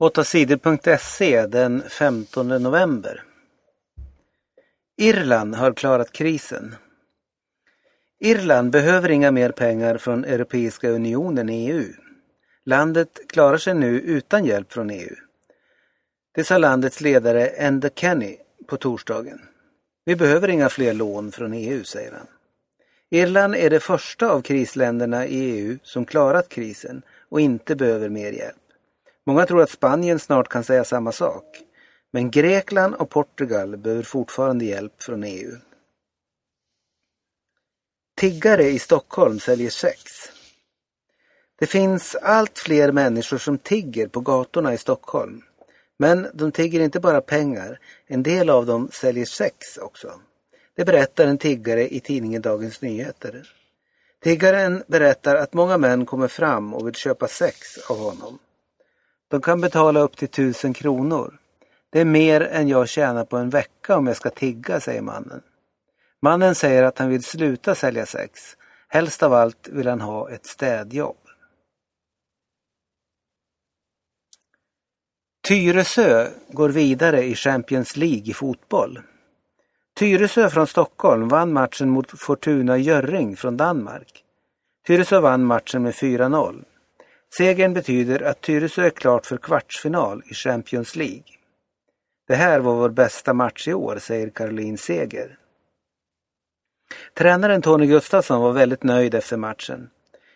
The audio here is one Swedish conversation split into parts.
8sidor.se den 15 november. Irland har klarat krisen. Irland behöver inga mer pengar från Europeiska unionen EU. Landet klarar sig nu utan hjälp från EU. Det sa landets ledare Enda Kenny på torsdagen. Vi behöver inga fler lån från EU, säger han. Irland är det första av krisländerna i EU som klarat krisen och inte behöver mer hjälp. Många tror att Spanien snart kan säga samma sak. Men Grekland och Portugal behöver fortfarande hjälp från EU. Tiggare i Stockholm säljer sex. Det finns allt fler människor som tigger på gatorna i Stockholm. Men de tigger inte bara pengar, en del av dem säljer sex också. Det berättar en tiggare i tidningen Dagens Nyheter. Tiggaren berättar att många män kommer fram och vill köpa sex av honom. De kan betala upp till tusen kronor. Det är mer än jag tjänar på en vecka om jag ska tigga, säger mannen. Mannen säger att han vill sluta sälja sex. Helst av allt vill han ha ett städjobb. Tyresö går vidare i Champions League i fotboll. Tyresö från Stockholm vann matchen mot Fortuna Jörring från Danmark. Tyresö vann matchen med 4-0. Segern betyder att Tyresö är klart för kvartsfinal i Champions League. Det här var vår bästa match i år, säger Caroline Seger. Tränaren Tony Gustafsson var väldigt nöjd efter matchen.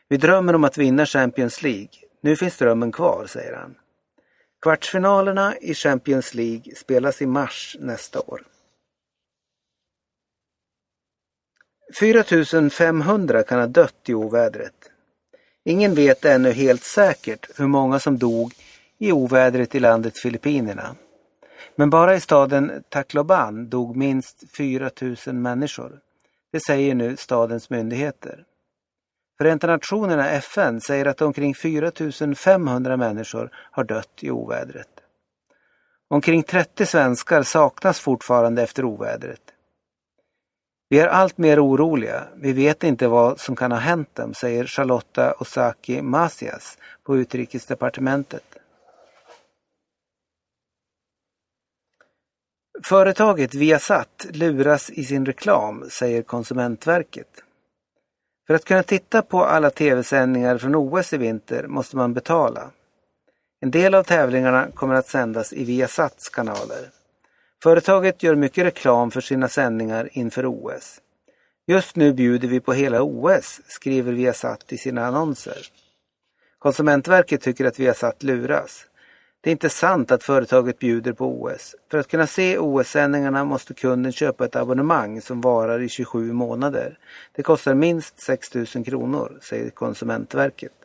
Vi drömmer om att vinna Champions League. Nu finns drömmen kvar, säger han. Kvartsfinalerna i Champions League spelas i mars nästa år. 4500 kan ha dött i ovädret. Ingen vet ännu helt säkert hur många som dog i ovädret i landet Filippinerna. Men bara i staden Tacloban dog minst 4000 människor. Det säger nu stadens myndigheter. Förenta Nationerna, FN, säger att omkring 4500 människor har dött i ovädret. Omkring 30 svenskar saknas fortfarande efter ovädret. Vi är allt mer oroliga. Vi vet inte vad som kan ha hänt dem, säger Charlotta Osaki Masias på Utrikesdepartementet. Företaget Viasat luras i sin reklam, säger Konsumentverket. För att kunna titta på alla tv-sändningar från OS i vinter måste man betala. En del av tävlingarna kommer att sändas i Viasats kanaler. Företaget gör mycket reklam för sina sändningar inför OS. Just nu bjuder vi på hela OS, skriver Viasat i sina annonser. Konsumentverket tycker att Viasat luras. Det är inte sant att företaget bjuder på OS. För att kunna se OS-sändningarna måste kunden köpa ett abonnemang som varar i 27 månader. Det kostar minst 6 000 kronor, säger Konsumentverket.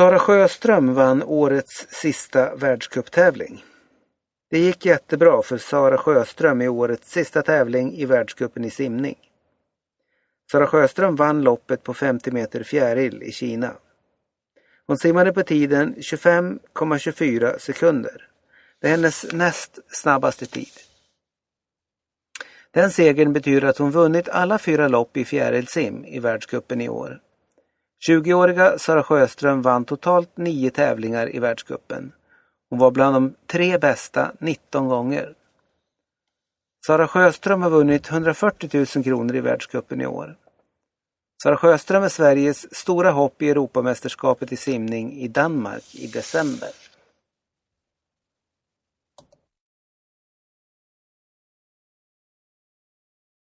Sara Sjöström vann årets sista världscuptävling. Det gick jättebra för Sara Sjöström i årets sista tävling i världscupen i simning. Sara Sjöström vann loppet på 50 meter fjäril i Kina. Hon simmade på tiden 25,24 sekunder. Det är hennes näst snabbaste tid. Den segern betyder att hon vunnit alla fyra lopp i fjärilsim i världscupen i år. 20-åriga Sara Sjöström vann totalt nio tävlingar i världscupen. Hon var bland de tre bästa 19 gånger. Sara Sjöström har vunnit 140 000 kronor i världscupen i år. Sara Sjöström är Sveriges stora hopp i Europamästerskapet i simning i Danmark i december.